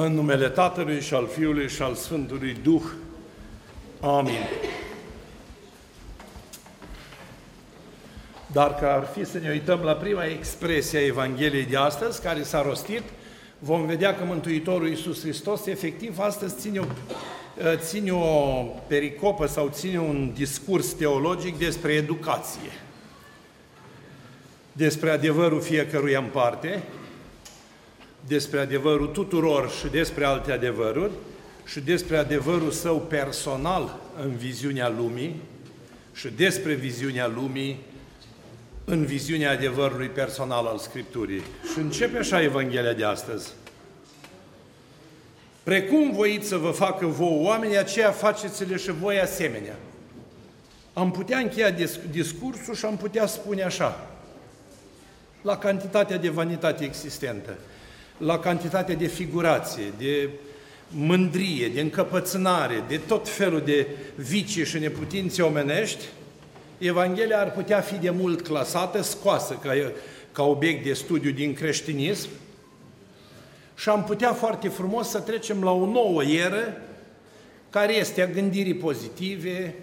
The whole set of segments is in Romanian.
În numele Tatălui și al Fiului și al Sfântului Duh. Amin. Dar că ar fi să ne uităm la prima expresie a Evangheliei de astăzi, care s-a rostit, vom vedea că Mântuitorul Iisus Hristos efectiv astăzi ține o, ține o pericopă sau ține un discurs teologic despre educație. Despre adevărul fiecăruia în parte, despre adevărul tuturor și despre alte adevăruri și despre adevărul său personal în viziunea lumii și despre viziunea lumii în viziunea adevărului personal al Scripturii. Și începe așa Evanghelia de astăzi. Precum voiți să vă facă vouă oamenii, aceea faceți-le și voi asemenea. Am putea încheia discursul și am putea spune așa, la cantitatea de vanitate existentă la cantitatea de figurație, de mândrie, de încăpățânare, de tot felul de vicii și neputințe omenești, Evanghelia ar putea fi de mult clasată, scoasă ca, ca obiect de studiu din creștinism și am putea foarte frumos să trecem la o nouă eră care este a gândirii pozitive,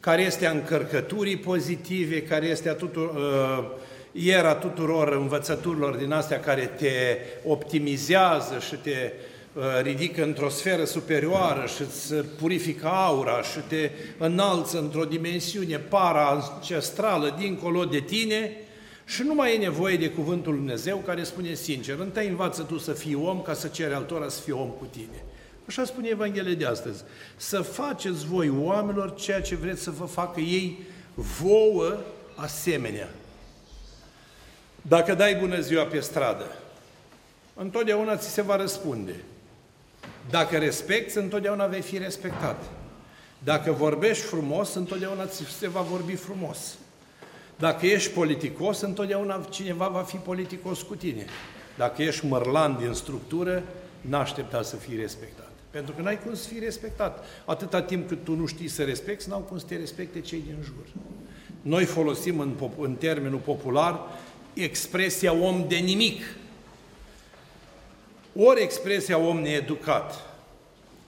care este a încărcăturii pozitive, care este a tuturor, uh, era tuturor învățăturilor din astea care te optimizează și te uh, ridică într-o sferă superioară și îți purifică aura și te înalță într-o dimensiune para-ancestrală dincolo de tine și nu mai e nevoie de cuvântul Lui Dumnezeu care spune sincer, întâi învață tu să fii om ca să ceri altora să fie om cu tine. Așa spune Evanghelia de astăzi. Să faceți voi oamenilor ceea ce vreți să vă facă ei vouă asemenea. Dacă dai bună ziua pe stradă, întotdeauna ți se va răspunde. Dacă respecti, întotdeauna vei fi respectat. Dacă vorbești frumos, întotdeauna ți se va vorbi frumos. Dacă ești politicos, întotdeauna cineva va fi politicos cu tine. Dacă ești mărlan din structură, n-aștepta să fii respectat. Pentru că n-ai cum să fii respectat. Atâta timp cât tu nu știi să respecti, n-au cum să te respecte cei din jur. Noi folosim în, în termenul popular expresia om de nimic, ori expresia om needucat,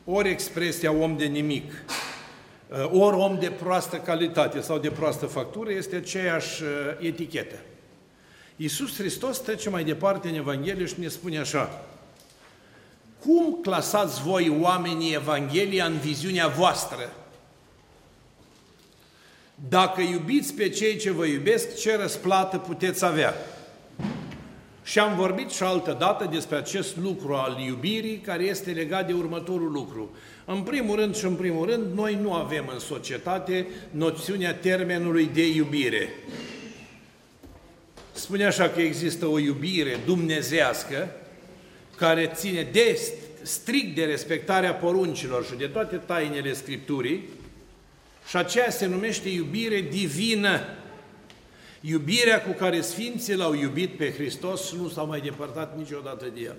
ori expresia om de nimic, uh, ori om de proastă calitate sau de proastă factură, este aceeași uh, etichetă. Iisus Hristos trece mai departe în Evanghelie și ne spune așa, cum clasați voi oamenii Evanghelia în viziunea voastră? Dacă iubiți pe cei ce vă iubesc, ce răsplată puteți avea? Și am vorbit și altă dată despre acest lucru al iubirii, care este legat de următorul lucru. În primul rând și în primul rând, noi nu avem în societate noțiunea termenului de iubire. Spune așa că există o iubire dumnezească care ține de, strict de respectarea poruncilor și de toate tainele Scripturii, și aceea se numește iubire divină. Iubirea cu care Sfinții l-au iubit pe Hristos nu s-au mai depărtat niciodată de el.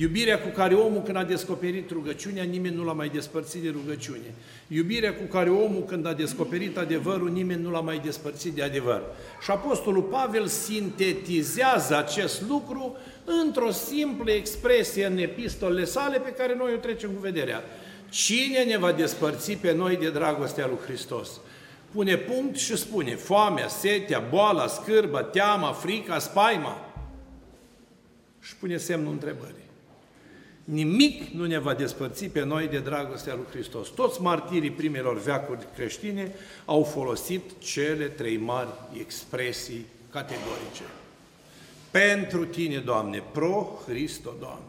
Iubirea cu care omul când a descoperit rugăciunea, nimeni nu l-a mai despărțit de rugăciune. Iubirea cu care omul când a descoperit adevărul, nimeni nu l-a mai despărțit de adevăr. Și Apostolul Pavel sintetizează acest lucru într-o simplă expresie în epistolele sale pe care noi o trecem cu vederea. Cine ne va despărți pe noi de dragostea lui Hristos? Pune punct și spune, foamea, setea, boala, scârba, teama, frica, spaima. Și pune semnul întrebării. Nimic nu ne va despărți pe noi de dragostea lui Hristos. Toți martirii primelor veacuri creștine au folosit cele trei mari expresii categorice. Pentru tine, Doamne, pro Hristo, Doamne.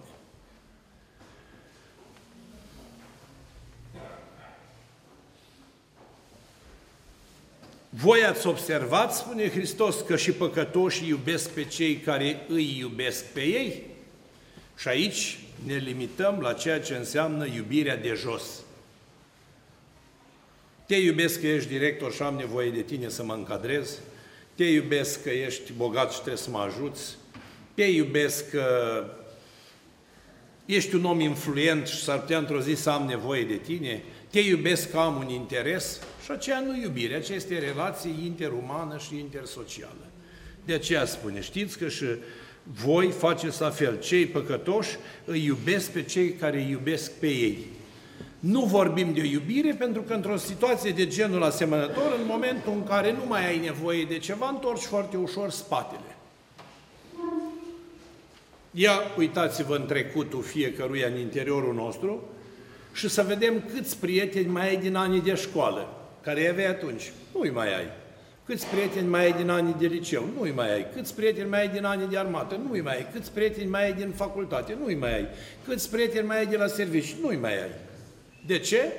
Voi ați observat, spune Hristos, că și păcătoșii iubesc pe cei care îi iubesc pe ei? Și aici ne limităm la ceea ce înseamnă iubirea de jos. Te iubesc că ești director și am nevoie de tine să mă încadrez, te iubesc că ești bogat și trebuie să mă ajuți, te iubesc că ești un om influent și s-ar putea într-o zi să am nevoie de tine, te iubesc că am un interes și aceea nu iubire, aceea este relație interumană și intersocială. De aceea spune, știți că și Voi faceți la fel. Cei păcătoși îi iubesc pe cei care îi iubesc pe ei. Nu vorbim de o iubire pentru că într-o situație de genul asemănător, în momentul în care nu mai ai nevoie de ceva, întorci foarte ușor spatele. Ia uitați-vă în trecutul fiecăruia în interiorul nostru și să vedem câți prieteni mai ai din anii de școală, care aveai atunci. Nu-i mai ai. Câți prieteni mai ai din anii de liceu? Nu-i mai ai. Câți prieteni mai ai din anii de armată? Nu-i mai ai. Câți prieteni mai ai din facultate? Nu-i mai ai. Câți prieteni mai ai de la serviciu? Nu-i mai ai. De ce?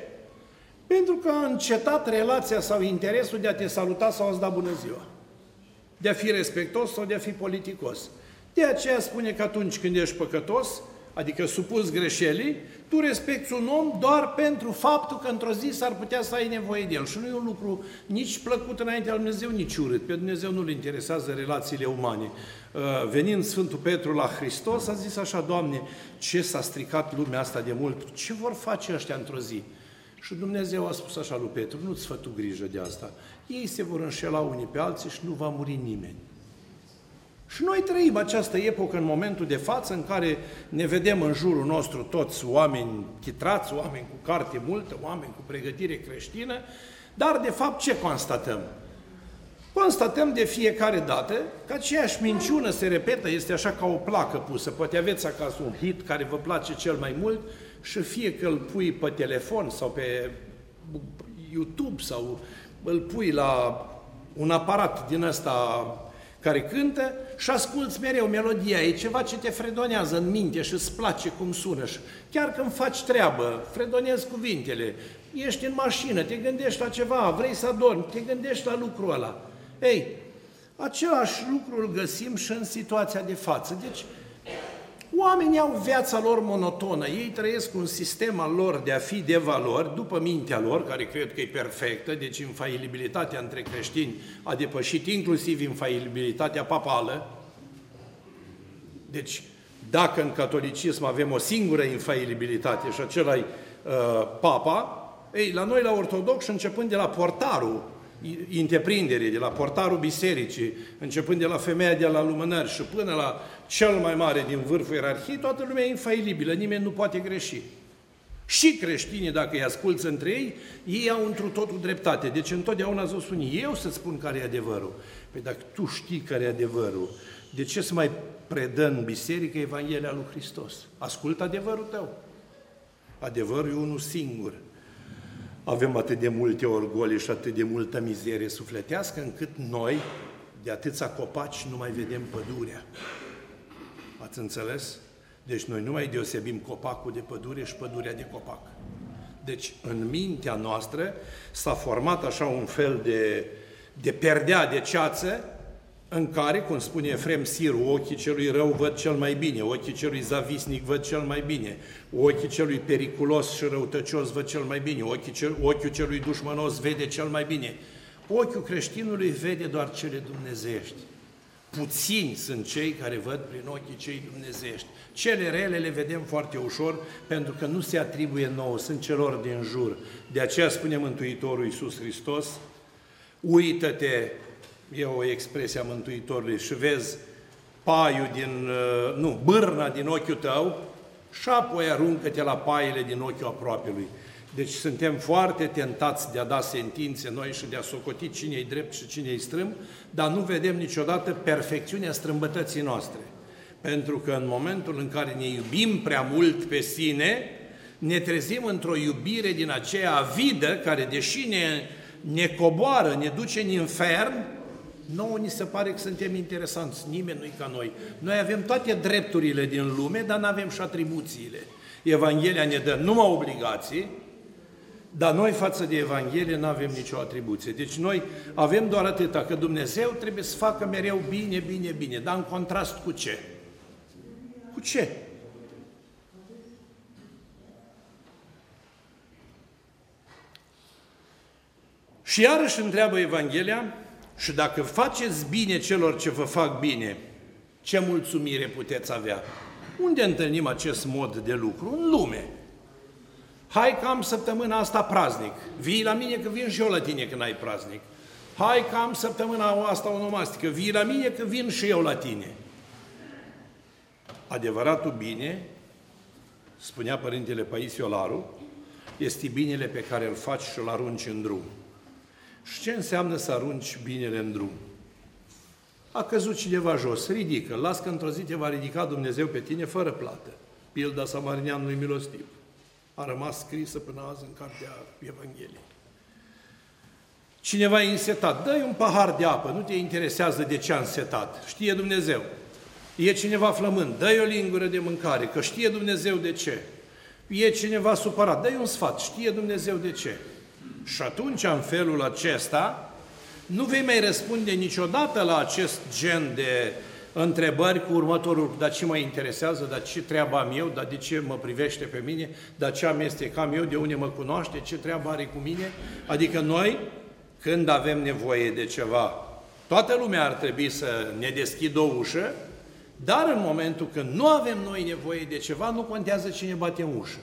Pentru că a încetat relația sau interesul de a te saluta sau a-ți da bună ziua. De a fi respectos sau de a fi politicos. De aceea spune că atunci când ești păcătos, adică supus greșelii, tu respecti un om doar pentru faptul că într-o zi s-ar putea să ai nevoie de el. Și nu e un lucru nici plăcut înaintea lui Dumnezeu, nici urât. Pe Dumnezeu nu-L interesează relațiile umane. Uh, venind Sfântul Petru la Hristos, a zis așa, Doamne, ce s-a stricat lumea asta de mult, ce vor face ăștia într-o zi? Și Dumnezeu a spus așa lui Petru, nu-ți fă tu grijă de asta. Ei se vor înșela unii pe alții și nu va muri nimeni. Și noi trăim această epocă în momentul de față în care ne vedem în jurul nostru toți oameni chitrați, oameni cu carte multă, oameni cu pregătire creștină, dar de fapt ce constatăm? Constatăm de fiecare dată că aceeași minciună se repetă, este așa ca o placă pusă. Poate aveți acasă un hit care vă place cel mai mult și fie că îl pui pe telefon sau pe YouTube sau îl pui la un aparat din ăsta care cântă și asculți mereu melodia. E ceva ce te fredonează în minte și îți place cum sună. Și chiar când faci treabă, fredonezi cuvintele, ești în mașină, te gândești la ceva, vrei să adormi, te gândești la lucrul ăla. Ei, același lucru îl găsim și în situația de față. Deci, Oamenii au viața lor monotonă, ei trăiesc un sistem al lor de a fi de valori, după mintea lor, care cred că e perfectă, deci infailibilitatea între creștini a depășit inclusiv infailibilitatea papală. Deci, dacă în catolicism avem o singură infailibilitate și acela e uh, papa, ei, la noi la ortodox, începând de la portarul întreprinderii, de la portarul bisericii, începând de la femeia de la lumânări și până la cel mai mare din vârful ierarhiei, toată lumea e infailibilă, nimeni nu poate greși. Și creștinii, dacă îi asculți între ei, ei au într totul dreptate. Deci întotdeauna zis unii, eu să spun care e adevărul. Păi dacă tu știi care e adevărul, de ce să mai predă în biserică Evanghelia lui Hristos? Ascultă adevărul tău. Adevărul e unul singur avem atât de multe orgoli și atât de multă mizerie sufletească, încât noi, de atâția copaci, nu mai vedem pădurea. Ați înțeles? Deci noi nu mai deosebim copacul de pădure și pădurea de copac. Deci în mintea noastră s-a format așa un fel de, de perdea de ceață în care, cum spune Efrem Siru, ochii celui rău văd cel mai bine, ochii celui zavisnic văd cel mai bine, ochii celui periculos și răutăcios văd cel mai bine, ochii cel, ochiul celui dușmănos vede cel mai bine. Ochiul creștinului vede doar cele dumnezești. Puțini sunt cei care văd prin ochii cei dumnezești. Cele rele le vedem foarte ușor pentru că nu se atribuie nouă, sunt celor din jur. De aceea spune Mântuitorul Iisus Hristos, uită-te e o expresie a Mântuitorului, și vezi paiul din, uh, nu, bârna din ochiul tău și apoi aruncă-te la paiele din ochiul aproapelui. Deci suntem foarte tentați de a da sentințe noi și de a socoti cine e drept și cine e strâm, dar nu vedem niciodată perfecțiunea strâmbătății noastre. Pentru că în momentul în care ne iubim prea mult pe sine, ne trezim într-o iubire din aceea avidă, care deși ne, ne coboară, ne duce în infern, Nouă ni se pare că suntem interesanți, nimeni nu-i ca noi. Noi avem toate drepturile din lume, dar nu avem și atribuțiile. Evanghelia ne dă numai obligații, dar noi față de Evanghelie nu avem nicio atribuție. Deci noi avem doar atâta, că Dumnezeu trebuie să facă mereu bine, bine, bine, dar în contrast cu ce? Cu ce? Și iarăși întreabă Evanghelia, și dacă faceți bine celor ce vă fac bine, ce mulțumire puteți avea? Unde întâlnim acest mod de lucru? În lume. Hai că am săptămâna asta praznic. Vii la mine că vin și eu la tine când ai praznic. Hai că am săptămâna asta onomastică. Vii la mine că vin și eu la tine. adevăratul bine, spunea Părintele Paisiolaru, este binele pe care îl faci și îl arunci în drum. Și ce înseamnă să arunci binele în drum? A căzut cineva jos, ridică, las că într-o zi te va ridica Dumnezeu pe tine fără plată. Pilda Samarinianului milostiv. A rămas scrisă până azi în cartea Evangheliei. Cineva e însetat, dă un pahar de apă, nu te interesează de ce a însetat, știe Dumnezeu. E cineva flămând, dă o lingură de mâncare, că știe Dumnezeu de ce. E cineva supărat, dă un sfat, știe Dumnezeu de ce. Și atunci, în felul acesta, nu vei mai răspunde niciodată la acest gen de întrebări cu următorul, dar ce mă interesează, dar ce treabă am eu, dar de ce mă privește pe mine, dar ce amestecam eu, de unde mă cunoaște, ce treabă are cu mine. Adică noi, când avem nevoie de ceva, toată lumea ar trebui să ne deschidă o ușă, dar în momentul când nu avem noi nevoie de ceva, nu contează cine bate în ușă.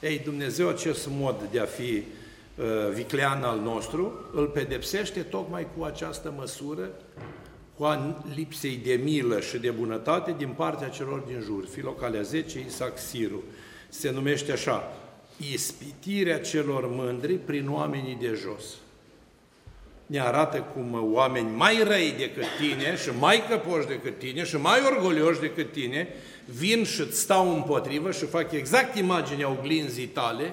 Ei, Dumnezeu acest mod de a fi uh, viclean al nostru, îl pedepsește tocmai cu această măsură, cu a lipsei de milă și de bunătate din partea celor din jur. Filocalea 10, Isaac Siru. Se numește așa, ispitirea celor mândri prin oamenii de jos ne arată cum oameni mai răi decât tine și mai căpoși decât tine și mai orgolioși decât tine vin și îți stau împotrivă și fac exact imaginea oglinzii tale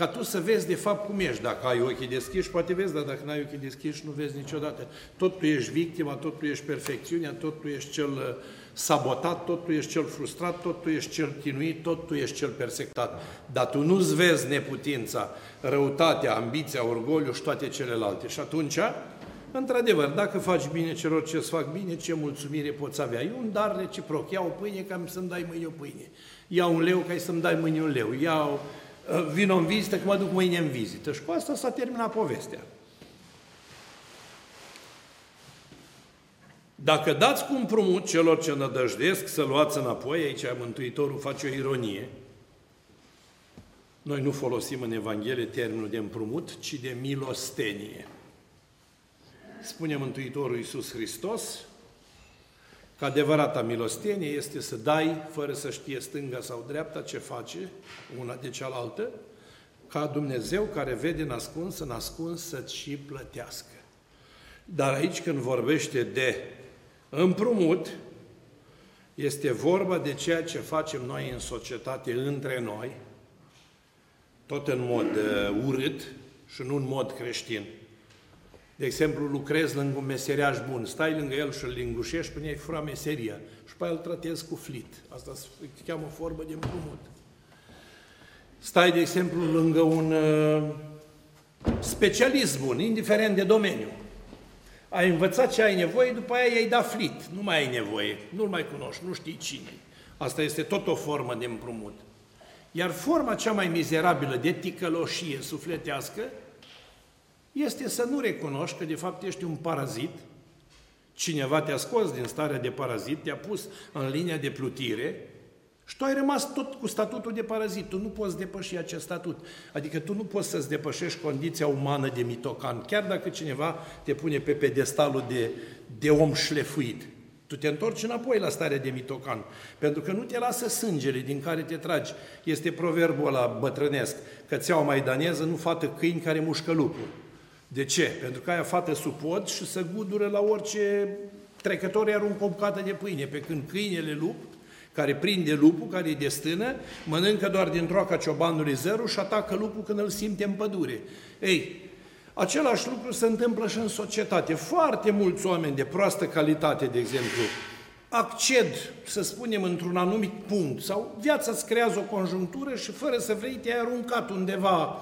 ca tu să vezi de fapt cum ești. Dacă ai ochii deschiși, poate vezi, dar dacă nu ai ochii deschiși, nu vezi niciodată. Tot tu ești victima, tot tu ești perfecțiunea, tot tu ești cel uh, sabotat, tot tu ești cel frustrat, tot tu ești cel chinuit, tot tu ești cel persectat. Dar tu nu-ți vezi neputința, răutatea, ambiția, orgoliu și toate celelalte. Și atunci, într-adevăr, dacă faci bine celor ce îți fac bine, ce mulțumire poți avea? E un dar reciproc. Ia o pâine ca să-mi dai mâine o pâine. Ia un leu ca să-mi dai mâine un leu. Ia o, uh, vin în vizită că mă duc mâine în vizită. Și cu asta s-a terminat povestea. Dacă dați cu împrumut celor ce nădăjdesc să luați înapoi, aici Mântuitorul face o ironie, noi nu folosim în Evanghelie termenul de împrumut, ci de milostenie. Spune Mântuitorul Iisus Hristos că adevărata milostenie este să dai fără să știe stânga sau dreapta ce face una de cealaltă, ca Dumnezeu care vede nascuns, să nascuns să-ți și plătească. Dar aici când vorbește de Împrumut este vorba de ceea ce facem noi în societate între noi, tot în mod uh, urât și nu în mod creștin. De exemplu, lucrezi lângă un meseriaș bun, stai lângă el și îl lingușești până ai fura meseria și pe el tratezi cu flit. Asta se cheamă formă de împrumut. Stai, de exemplu, lângă un uh, specialist bun, indiferent de domeniu ai învățat ce ai nevoie, după aia i-ai dat flit. Nu mai ai nevoie, nu-l mai cunoști, nu știi cine Asta este tot o formă de împrumut. Iar forma cea mai mizerabilă de ticăloșie sufletească este să nu recunoști că de fapt ești un parazit, cineva te-a scos din starea de parazit, te-a pus în linia de plutire și tu ai rămas tot cu statutul de parazit. Tu nu poți depăși acest statut. Adică tu nu poți să-ți depășești condiția umană de mitocan, chiar dacă cineva te pune pe pedestalul de, de om șlefuit. Tu te întorci înapoi la starea de mitocan, pentru că nu te lasă sângele din care te tragi. Este proverbul ăla bătrânesc, că ți-au maidaneză nu fată câini care mușcă lupul. De ce? Pentru că aia fată supot și să gudură la orice trecător aruncă o bucată de pâine, pe când câinele lup care prinde lupul, care îi destână, mănâncă doar din troaca ciobanului zero și atacă lupul când îl simte în pădure. Ei, același lucru se întâmplă și în societate. Foarte mulți oameni de proastă calitate, de exemplu, acced, să spunem, într-un anumit punct sau viața îți creează o conjunctură și fără să vrei te-ai aruncat undeva,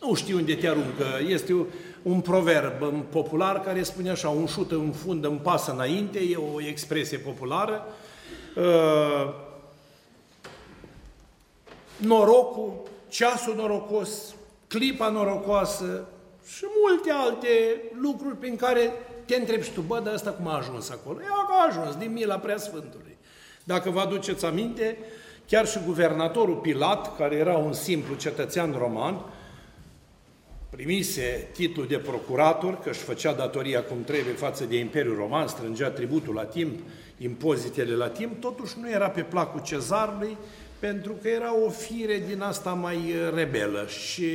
nu știu unde te aruncă, este un proverb popular care spune așa, un șut în fund în pasă înainte, e o expresie populară, uh, norocul, ceasul norocos, clipa norocoasă și multe alte lucruri prin care te întrebi și tu, bă, dar ăsta cum a ajuns acolo? Ea a ajuns din mila Preasfântului. Dacă vă aduceți aminte, chiar și guvernatorul Pilat, care era un simplu cetățean roman, primise titlul de procurator, că își făcea datoria cum trebuie față de Imperiul Roman, strângea tributul la timp, impozitele la timp, totuși nu era pe placul cezarului, pentru că era o fire din asta mai rebelă și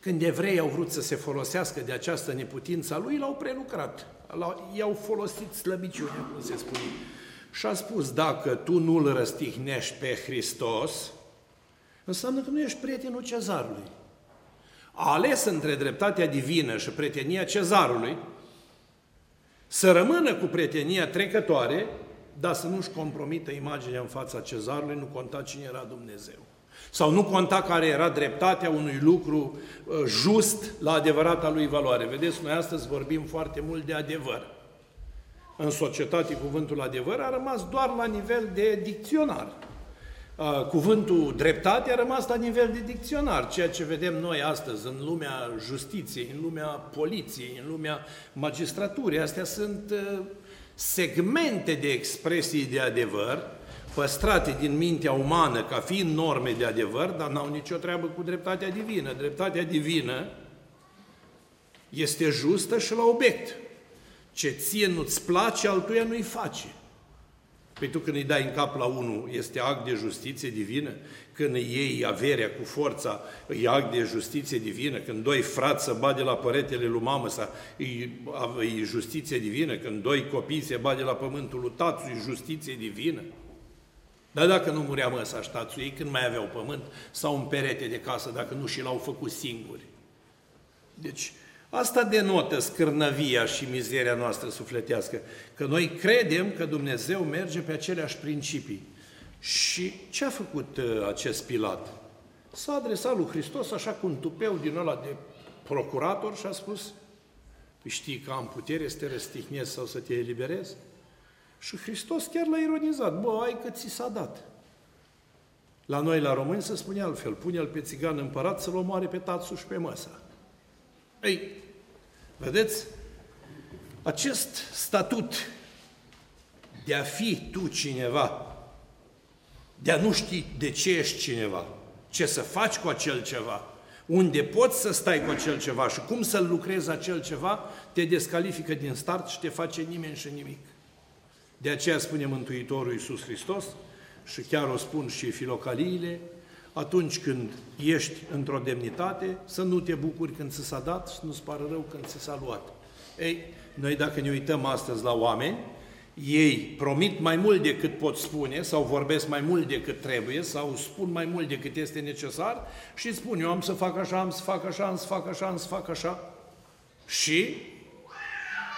când evrei au vrut să se folosească de această neputință a lui, l-au prelucrat. I-au folosit slăbiciunea, cum se spune. Și a spus, dacă tu nu-L răstihnești pe Hristos, înseamnă că nu ești prietenul cezarului. A ales între dreptatea divină și prietenia cezarului să rămână cu prietenia trecătoare, dar să nu-și compromită imaginea în fața cezarului, nu conta cine era Dumnezeu. Sau nu conta care era dreptatea unui lucru uh, just la adevărata lui valoare. Vedeți, noi astăzi vorbim foarte mult de adevăr. În societate cuvântul adevăr a rămas doar la nivel de dicționar. Uh, cuvântul dreptate a rămas la nivel de dicționar. Ceea ce vedem noi astăzi în lumea justiției, în lumea poliției, în lumea magistraturii, astea sunt uh, segmente de expresii de adevăr, păstrate din mintea umană ca fiind norme de adevăr, dar n-au nicio treabă cu dreptatea divină. Dreptatea divină este justă și la obiect. Ce ție nu-ți place, altuia nu-i face. Păi tu când îi dai în cap la unul, este act de justiție divină? Când îi iei averea cu forța, e act de justiție divină? Când doi frați să bade la păretele lui mamă, să, e, e justiție divină? Când doi copii se bade la pământul lui tatăl, e justiție divină? Dar dacă nu murea măsa ștațul ei, când mai aveau pământ sau un perete de casă, dacă nu și l-au făcut singuri. Deci, asta denotă scârnăvia și mizeria noastră sufletească, că noi credem că Dumnezeu merge pe aceleași principii. Și ce a făcut uh, acest Pilat? S-a adresat lui Hristos așa cu un tupeu din ăla de procurator și a spus, păi știi că am putere să te răstihnesc sau să te eliberez? Și Hristos chiar l-a ironizat. Bă, ai că ți s-a dat. La noi, la români, se spune altfel. Pune-l pe țigan împărat să-l omoare pe tațul și pe măsa. Ei, vedeți? Acest statut de a fi tu cineva, de a nu ști de ce ești cineva, ce să faci cu acel ceva, unde poți să stai cu acel ceva și cum să-l lucrezi acel ceva, te descalifică din start și te face nimeni și nimic. De aceea spune Mântuitorul Iisus Hristos, și chiar o spun și filocaliile, atunci când ești într-o demnitate, să nu te bucuri când ți s-a dat și nu-ți pară rău când ți s-a luat. Ei, noi dacă ne uităm astăzi la oameni, ei promit mai mult decât pot spune sau vorbesc mai mult decât trebuie sau spun mai mult decât este necesar și spun eu am să fac așa, am să fac așa, am să fac așa, am să fac așa. Și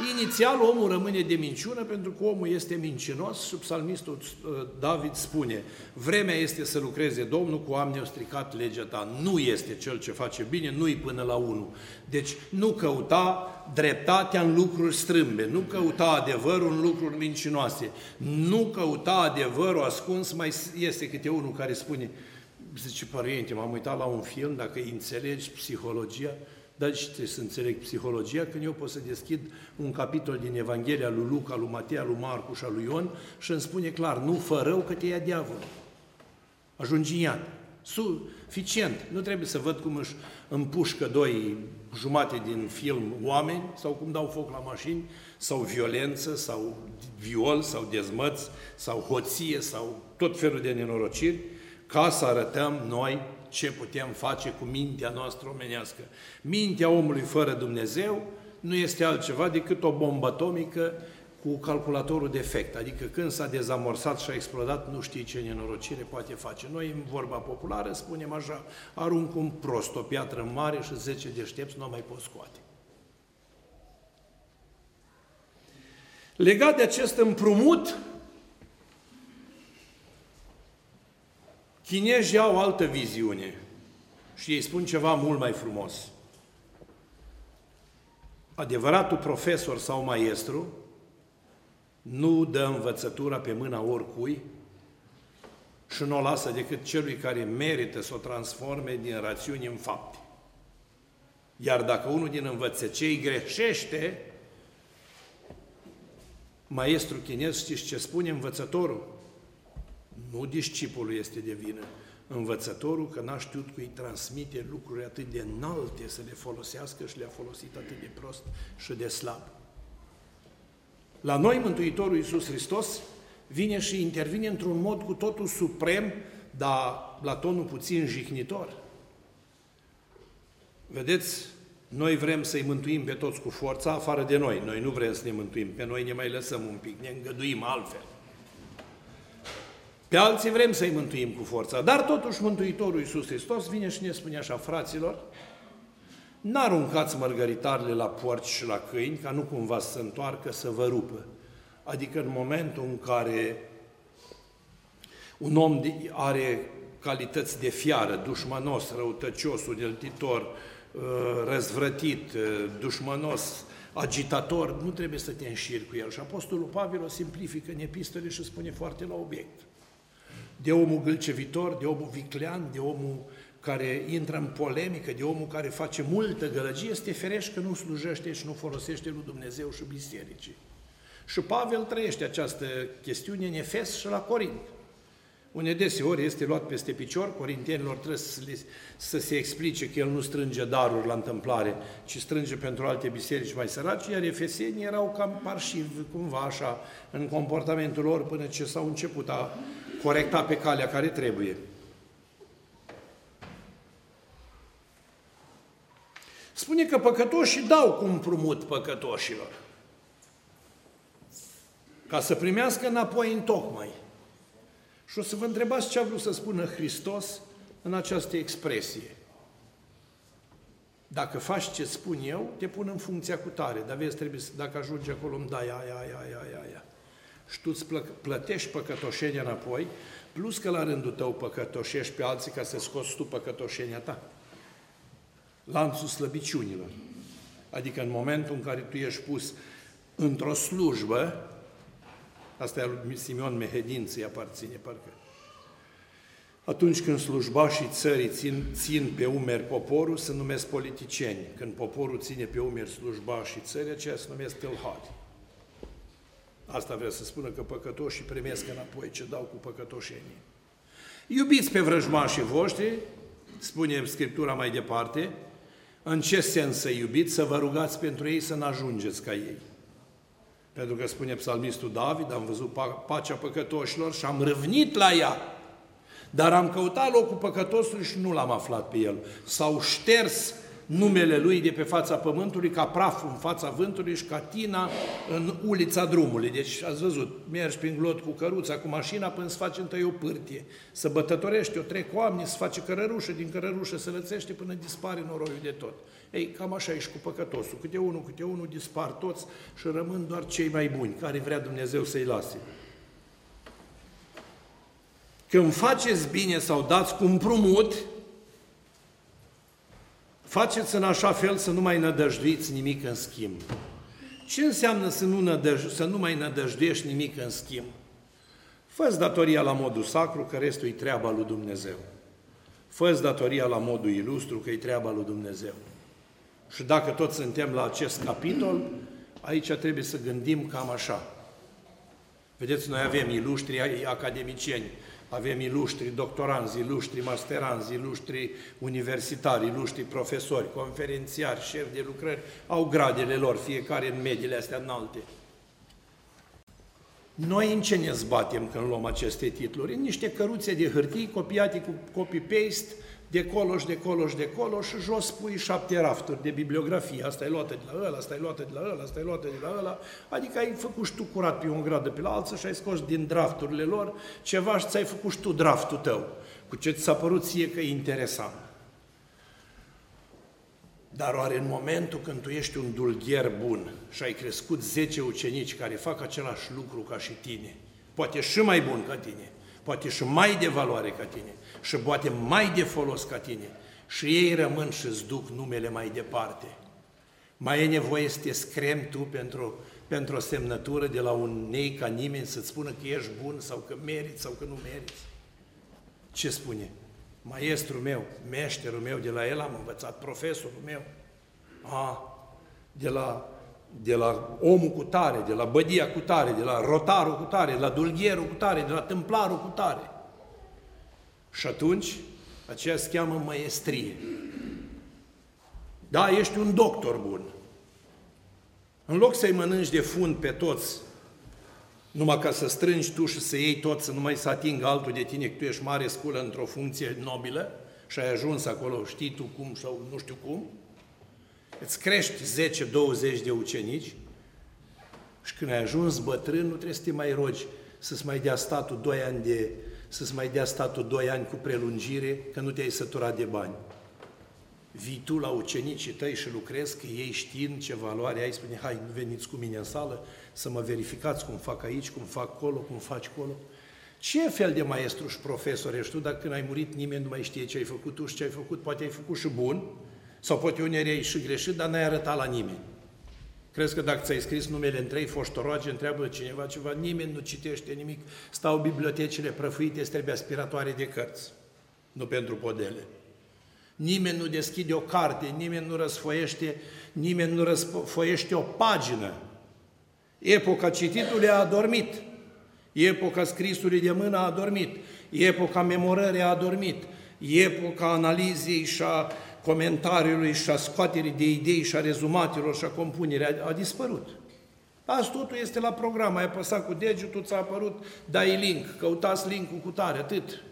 Inițial omul rămâne de minciună pentru că omul este mincinos și psalmistul uh, David spune vremea este să lucreze Domnul cu am stricat legea ta. Nu este cel ce face bine, nu-i până la unul. Deci nu căuta dreptatea în lucruri strâmbe, nu căuta adevărul în lucruri mincinoase, nu căuta adevărul ascuns, mai este câte unul care spune zice, părinte, m-am uitat la un film, dacă înțelegi psihologia, dar și trebuie să înțeleg psihologia când eu pot să deschid un capitol din Evanghelia lui Luca, lui Matei, lui Marcu și lui Ion și îmi spune clar, nu fă rău că te ia diavolul. Ajungi în iad. Suficient. Nu trebuie să văd cum își împușcă doi jumate din film oameni sau cum dau foc la mașini sau violență sau viol sau dezmăți sau hoție sau tot felul de nenorociri ca să arătăm noi ce putem face cu mintea noastră omenească. Mintea omului fără Dumnezeu nu este altceva decât o bombă atomică cu calculatorul defect, adică când s-a dezamorsat și a explodat, nu știi ce nenorocire poate face. Noi, în vorba populară, spunem așa, arunc un prost, o piatră mare și 10 deștepți nu o mai pot scoate. Legat de acest împrumut, Chinezii au altă viziune și ei spun ceva mult mai frumos. Adevăratul profesor sau maestru nu dă învățătura pe mâna oricui și nu o lasă decât celui care merită să o transforme din rațiuni în fapte. Iar dacă unul din învățăcei greșește, maestru chinez, știți ce spune învățătorul? Nu discipolul este de vină, învățătorul că n-a știut cui transmite lucruri atât de înalte să le folosească și le-a folosit atât de prost și de slab. La noi, Mântuitorul Iisus Hristos vine și intervine într-un mod cu totul suprem, dar la tonul puțin jignitor. Vedeți, noi vrem să-i mântuim pe toți cu forța, afară de noi. Noi nu vrem să ne mântuim, pe noi ne mai lăsăm un pic, ne îngăduim altfel. Pe alții vrem să-i mântuim cu forța, dar totuși Mântuitorul Iisus Hristos vine și ne spune așa, fraților, n-aruncați mărgăritarele la porci și la câini, ca nu cumva să se întoarcă să vă rupă. Adică în momentul în care un om are calități de fiară, dușmanos, răutăcios, uneltitor, uh, răzvrătit, uh, dușmanos, agitator, nu trebuie să te înșiri cu el. Și Apostolul Pavel o simplifică în epistole și spune foarte la obiect. De omul gâlcevitor, de omul viclean, de omul care intră în polemică, de omul care face multă gălăgie, este ferești că nu slujește și nu folosește lui Dumnezeu și bisericii. Și Pavel trăiește această chestiune în Efes și la Corint unde deseori este luat peste picior, corintienilor trebuie să, le, să se explice că el nu strânge daruri la întâmplare, ci strânge pentru alte biserici mai săraci, iar efesenii erau cam parșivi, cumva așa, în comportamentul lor, până ce s-au început a corecta pe calea care trebuie. Spune că păcătoșii dau cu împrumut păcătoșilor, ca să primească înapoi în tocmai. Și o să vă întrebați ce a vrut să spună Hristos în această expresie. Dacă faci ce spun eu, te pun în funcția cu tare, dar vezi, trebuie să, dacă ajungi acolo, îmi dai aia, aia, aia, aia, aia. Și tu îți plătești păcătoșenia înapoi, plus că la rândul tău păcătoșești pe alții ca să scoți tu păcătoșenia ta. Lanțul slăbiciunilor. Adică în momentul în care tu ești pus într-o slujbă, Asta e lui Simeon Mehedin, ți aparține, parcă. Atunci când slujbașii țării țin, țin pe umeri poporul, se numesc politicieni. Când poporul ține pe umeri slujbașii țării, aceia se numesc tâlhari. Asta vrea să spună că păcătoșii primesc înapoi ce dau cu păcătoșenii. Iubiți pe vrăjmașii voștri, spune Scriptura mai departe, în ce sens să iubiți, să vă rugați pentru ei să nu ajungeți ca ei. Pentru că spune psalmistul David, am văzut pacea păcătoșilor și am râvnit la ea. Dar am căutat locul păcătosului și nu l-am aflat pe el. S-au șters numele lui de pe fața pământului ca praful în fața vântului și ca tina în ulița drumului. Deci ați văzut, mergi prin glot cu căruța, cu mașina până să faci întâi o pârtie, să bătătorește, o trec oameni, să face cărărușă, din cărărușă să lățește până dispare noroiul de tot. Ei, cam așa e și cu păcătosul. Câte unul, câte unul dispar toți și rămân doar cei mai buni, care vrea Dumnezeu să-i lase. Când faceți bine sau dați cu împrumut, faceți în așa fel să nu mai nădăjduiți nimic în schimb. Ce înseamnă să nu, nădăj- să nu mai nădăjduiești nimic în schimb? fă datoria la modul sacru, că restul e treaba lui Dumnezeu. fă datoria la modul ilustru, că e treaba lui Dumnezeu. Și dacă tot suntem la acest capitol, aici trebuie să gândim cam așa. Vedeți, noi avem ilustri academicieni, avem ilustri doctoranzi, ilustri masteranzi, ilustri universitari, ilustri profesori, conferențiari, șefi de lucrări, au gradele lor, fiecare în mediile astea înalte. Noi în ce ne zbatem când luăm aceste titluri? În niște căruțe de hârtii copiate cu copy-paste, de colo și de colo și de colo și jos pui șapte rafturi de bibliografie. Asta e luată de la ăla, asta e luată de la ăla, asta e luată de la ăla. Adică ai făcut și tu curat pe un grad de pe la alță și ai scos din drafturile lor ceva și ți-ai făcut și tu draftul tău, cu ce ți s-a părut ție că e interesant. Dar oare în momentul când tu ești un dulgher bun și ai crescut 10 ucenici care fac același lucru ca și tine, poate și mai bun ca tine, poate și mai de valoare ca tine, și poate mai de folos ca tine, și ei rămân și îți duc numele mai departe. Mai e nevoie să te scremi tu pentru, pentru o semnătură de la un nei ca nimeni să-ți spună că ești bun sau că meriți sau că nu meriți. Ce spune? Maestrul meu, meșterul meu, de la el am învățat, profesorul meu. A, de la, de la omul cu tare, de la bădia cu tare, de la rotarul cu tare, de la dulgherul cu tare, de la templarul cu tare. Și atunci, aceea se cheamă maestrie. Da, ești un doctor bun. În loc să-i mănânci de fund pe toți Numai ca să strângi tu și să iei tot, să nu mai să atingă altul de tine, că tu ești mare sculă într-o funcție nobilă și ai ajuns acolo, știi tu cum sau nu știu cum, îți crești 10-20 de ucenici și când ai ajuns bătrân, nu trebuie să te mai rogi să-ți mai dea statul 2 ani de să-ți mai dea statul 2 ani cu prelungire, că nu te-ai săturat de bani. Vii tu la ucenicii tăi și lucrezi, că ei știind ce valoare ai, spune, hai, veniți cu mine în sală să mă verificați cum fac aici, cum fac acolo, cum faci acolo. Ce fel de maestru și profesor ești tu dacă când ai murit nimeni nu mai știe ce ai făcut tu și ce ai făcut? Poate ai făcut și bun, sau poate uneori ai și greșit, dar n-ai arătat la nimeni. Crezi că dacă ți-ai scris numele în trei foștoroage, întreabă cineva ceva, nimeni nu citește nimic, stau bibliotecile prăfuite, trebuie aspiratoare de cărți, nu pentru podele. Nimeni nu deschide o carte, nimeni nu răsfoiește, nimeni nu răsfoiește o pagină. Epoca cititului a adormit, epoca scrisului de mână a adormit, epoca memorării a adormit, epoca analizei și a comentariului și a scoaterii de idei și a rezumatelor și a compunerii a, a dispărut. Azi totul este la program, ai apăsat cu degetul, ți-a apărut, dai link, căutați link-ul cu tare, atât.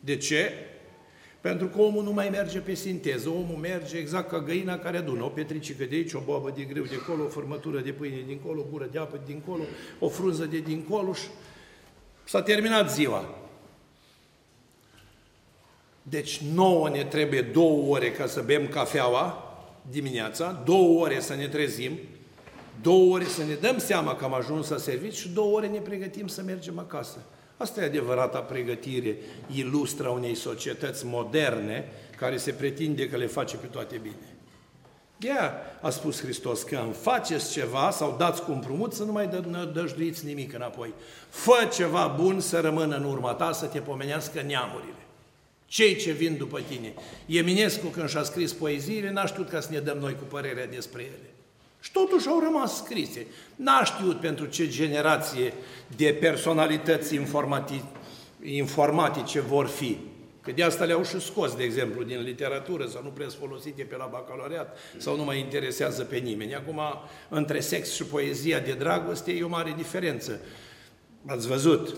De ce? Pentru că omul nu mai merge pe sinteză, omul merge exact ca găina care adună o petricică de aici, o boabă de greu de acolo, o fărmătură de pâine dincolo, o gură de apă dincolo, o frunză de dincolo și s-a terminat ziua. Deci nouă ne trebuie două ore ca să bem cafeaua dimineața, două ore să ne trezim, două ore să ne dăm seama că am ajuns la serviciu și două ore ne pregătim să mergem acasă. Asta e adevărata pregătire ilustră unei societăți moderne care se pretinde că le face pe toate bine. De a spus Hristos că îmi faceți ceva sau dați cu împrumut să nu mai dă, dăjduiți nimic înapoi. Fă ceva bun să rămână în urma ta, să te pomenească neamurile cei ce vin după tine. Eminescu, când și-a scris poeziile, n-a știut ca să ne dăm noi cu părerea despre ele. Și totuși au rămas scrise. N-a știut pentru ce generație de personalități informatice vor fi. Că de asta le-au și scos, de exemplu, din literatură, sau nu prea folosite pe la bacalaureat, sau nu mai interesează pe nimeni. Acum, între sex și poezia de dragoste e o mare diferență. Ați văzut,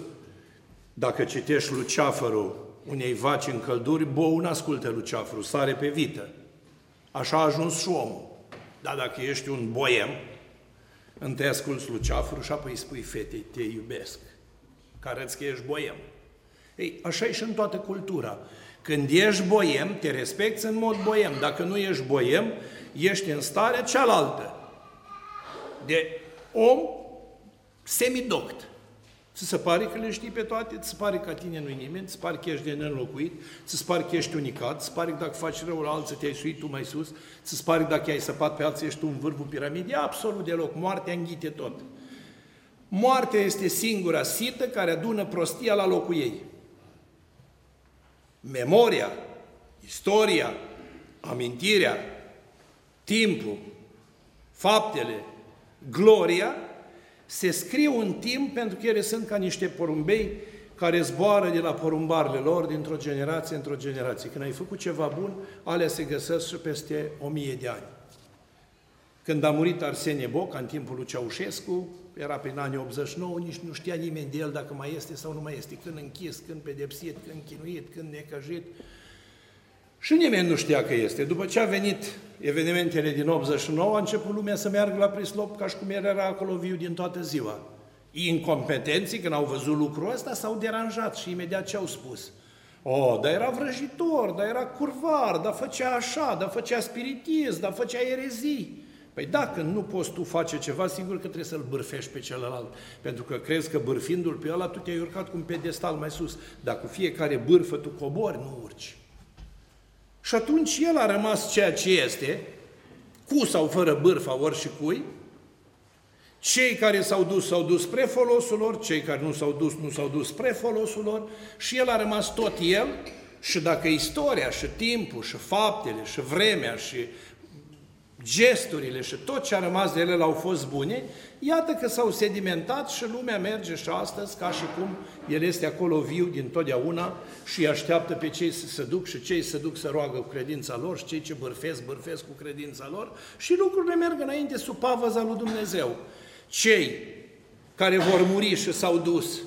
dacă citești Luceafărul unei vaci în călduri, bou nu ascultă luceafru, sare pe vită. Așa a ajuns și omul. Dar dacă ești un boiem, întâi asculți luceafru și apoi îi spui fetei, te iubesc, care arăți că ești boiem. Ei, așa e și în toată cultura. Când ești boiem, te respecti în mod boiem. Dacă nu ești boiem, ești în starea cealaltă. De om semidoct. Ți se pare că le știi pe toate, ți se pare că tine nu-i nimeni, ți se pare că ești de neînlocuit, ți se pare că ești unicat, ți se pare că dacă faci rău la alții te-ai suit tu mai sus, ți se pare că dacă ai săpat pe alții ești tu în vârful piramidei, absolut deloc, moartea înghite tot. Moartea este singura sită care adună prostia la locul ei. Memoria, istoria, amintirea, timpul, faptele, gloria se scriu în timp pentru că ele sunt ca niște porumbei care zboară de la porumbarele lor dintr-o generație într-o generație. Când ai făcut ceva bun, alea se găsesc și peste o mie de ani. Când a murit Arsenie Boc, în timpul lui Ceaușescu, era prin anii 89, nici nu știa nimeni de el dacă mai este sau nu mai este, când închis, când pedepsit, când chinuit, când necăjit. Și nimeni nu știa că este. După ce a venit evenimentele din 89, a început lumea să meargă la prislop ca și cum era acolo viu din toată ziua. Incompetenții, când au văzut lucrul ăsta, s-au deranjat și imediat ce au spus? O, oh, dar era vrăjitor, dar era curvar, dar făcea așa, dar făcea spiritism, dar făcea erezii. Păi dacă nu poți tu face ceva, sigur că trebuie să-l bârfești pe celălalt. Pentru că crezi că bârfindu-l pe ăla, tu te-ai urcat cu un pedestal mai sus. Dar cu fiecare bârfă tu cobori, nu urci. Și atunci el a rămas ceea ce este, cu sau fără bârfa, ori și cui, cei care s-au dus, s-au dus spre folosul lor, cei care nu s-au dus, nu s-au dus spre folosul lor. Și el a rămas tot el și dacă istoria și timpul și faptele și vremea și gesturile și tot ce a rămas de ele au fost bune, iată că s-au sedimentat și lumea merge și astăzi ca și cum el este acolo viu din totdeauna și așteaptă pe cei să se duc și cei să duc să roagă cu credința lor și cei ce bârfesc, bârfesc cu credința lor și lucrurile merg înainte sub pavăza lui Dumnezeu. Cei care vor muri și s-au dus,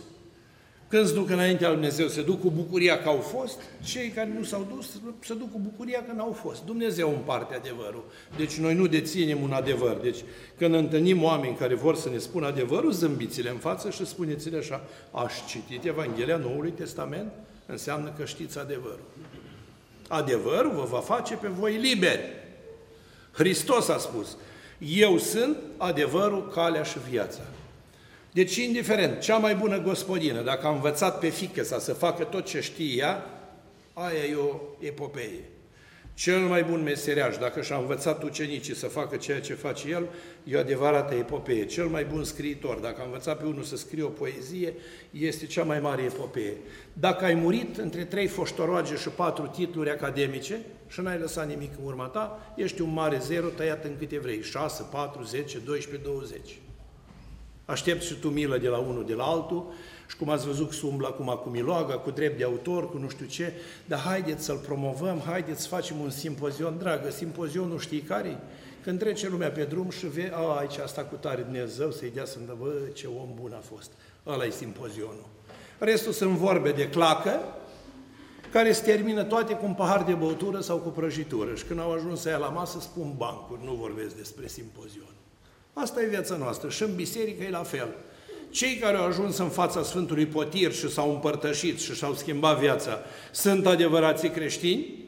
când se duc înaintea lui Dumnezeu, se duc cu bucuria că au fost, cei care nu s-au dus se duc cu bucuria că n-au fost. Dumnezeu împarte adevărul. Deci noi nu deținem un adevăr. Deci când întâlnim oameni care vor să ne spună adevărul, zâmbiți-le în față și spuneți-le așa, aș citit Evanghelia Noului Testament? Înseamnă că știți adevărul. Adevărul vă va face pe voi liberi. Hristos a spus, eu sunt adevărul, calea și viața. Deci, indiferent, cea mai bună gospodină, dacă a învățat pe fică sa să facă tot ce știe ea, aia e o epopeie. Cel mai bun meseriaș, dacă și-a învățat ucenicii să facă ceea ce face el, e o adevărată epopeie. Cel mai bun scriitor, dacă a învățat pe unul să scrie o poezie, este cea mai mare epopeie. Dacă ai murit între trei foștoroage și patru titluri academice și n-ai lăsat nimic în urma ta, ești un mare zero tăiat în câte vrei, 6, 4, 10, 12, 20. Aștept și tu milă de la unul de la altul și cum ați văzut să umblă acum cu miloaga, cu drept de autor, cu nu știu ce, dar haideți să-l promovăm, haideți să facem un simpozion, dragă, simpozionul știi care Când trece lumea pe drum și vede, a, aici asta cu tare Dumnezeu să-i dea să bă, ce om bun a fost. Ăla e simpozionul. Restul sunt vorbe de clacă, care se termină toate cu un pahar de băutură sau cu prăjitură. Și când au ajuns să ia la masă, spun bancuri, nu vorbesc despre simpozion. Asta e viața noastră și în biserică e la fel. Cei care au ajuns în fața Sfântului Potir și s-au împărtășit și și-au schimbat viața sunt adevărații creștini,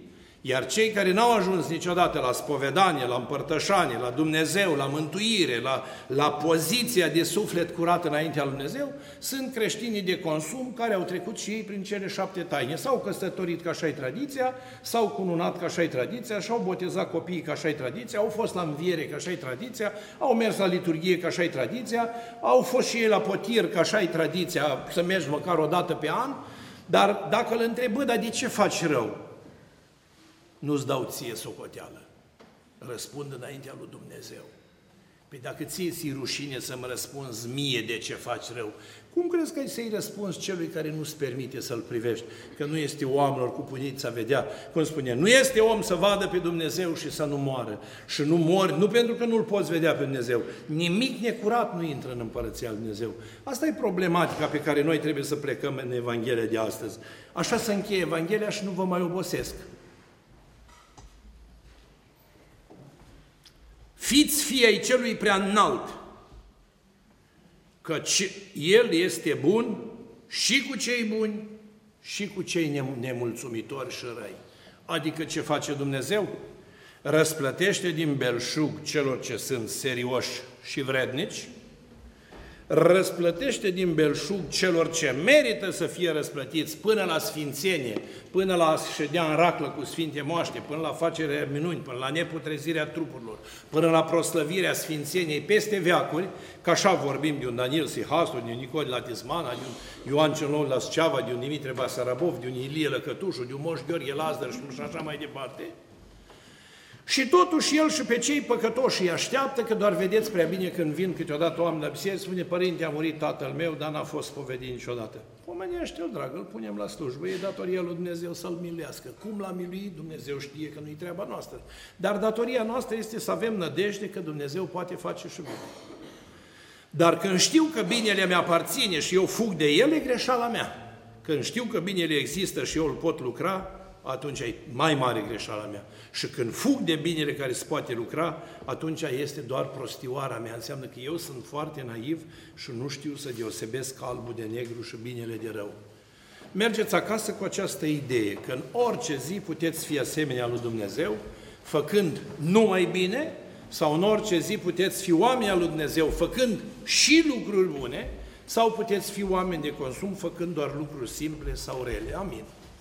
iar cei care n-au ajuns niciodată la spovedanie, la împărtășanie, la Dumnezeu, la mântuire, la, la poziția de suflet curat înaintea lui Dumnezeu, sunt creștinii de consum care au trecut și ei prin cele șapte taine. S-au căsătorit ca așa tradiția, s-au cununat ca așa tradiția, și-au botezat copiii ca așa tradiția, au fost la înviere ca așa tradiția, au mers la liturghie ca așa tradiția, au fost și ei la potir ca așa tradiția, să mergi măcar o dată pe an, dar dacă îl întrebă, dar de ce faci rău? Nu-ți dau ție socoteală. Răspund înaintea lui Dumnezeu. Păi dacă ție ți rușine să-mi răspunzi mie de ce faci rău, cum crezi că ai să-i răspunzi celui care nu-ți permite să-l privești? Că nu este oamenilor cu puniți a vedea, cum spune, nu este om să vadă pe Dumnezeu și să nu moară. Și nu mori, nu pentru că nu-L poți vedea pe Dumnezeu. Nimic necurat nu intră în Împărăția Lui Dumnezeu. Asta e problematica pe care noi trebuie să plecăm în Evanghelia de astăzi. Așa să încheie Evanghelia și nu vă mai obosesc. Fiți fiei celui prea înalt, căci El este bun și cu cei buni și cu cei nemulțumitori și răi. Adică ce face Dumnezeu? Răsplătește din belșug celor ce sunt serioși și vrednici, răsplătește din belșug celor ce merită să fie răsplătiți până la sfințenie, până la ședea în raclă cu Sfinte Moaște, până la facerea minuni, până la neputrezirea trupurilor, până la proslăvirea sfințeniei peste veacuri, că așa vorbim de un Daniel Sihastu, de un Nicol la Tismana, de un Ioan Celon la Sceava, de un Dimitre Basarabov, de un Ilie Lăcătușu, de un Moș Gheorghe Lazdăr și așa mai departe, și totuși el și pe cei păcătoși îi așteaptă, că doar vedeți prea bine când vin câteodată oameni la biserică, spune, părinte, a murit tatăl meu, dar n-a fost povedit niciodată. Pomenește-l, dragă, îl punem la slujbă, e datoria lui Dumnezeu să-l miluiască. Cum l-a miluit, Dumnezeu știe că nu-i treaba noastră. Dar datoria noastră este să avem nădejde că Dumnezeu poate face și bine. Dar când știu că binele mi aparține și eu fug de el, e greșeala mea. Când știu că binele există și eu îl pot lucra, atunci e mai mare greșeala mea. Și când fug de binele care se poate lucra, atunci este doar prostioara mea. Înseamnă că eu sunt foarte naiv și nu știu să deosebesc albul de negru și binele de rău. Mergeți acasă cu această idee, că în orice zi puteți fi asemenea lui Dumnezeu, făcând numai bine, sau în orice zi puteți fi oameni al lui Dumnezeu, făcând și lucruri bune, sau puteți fi oameni de consum, făcând doar lucruri simple sau rele. Amin.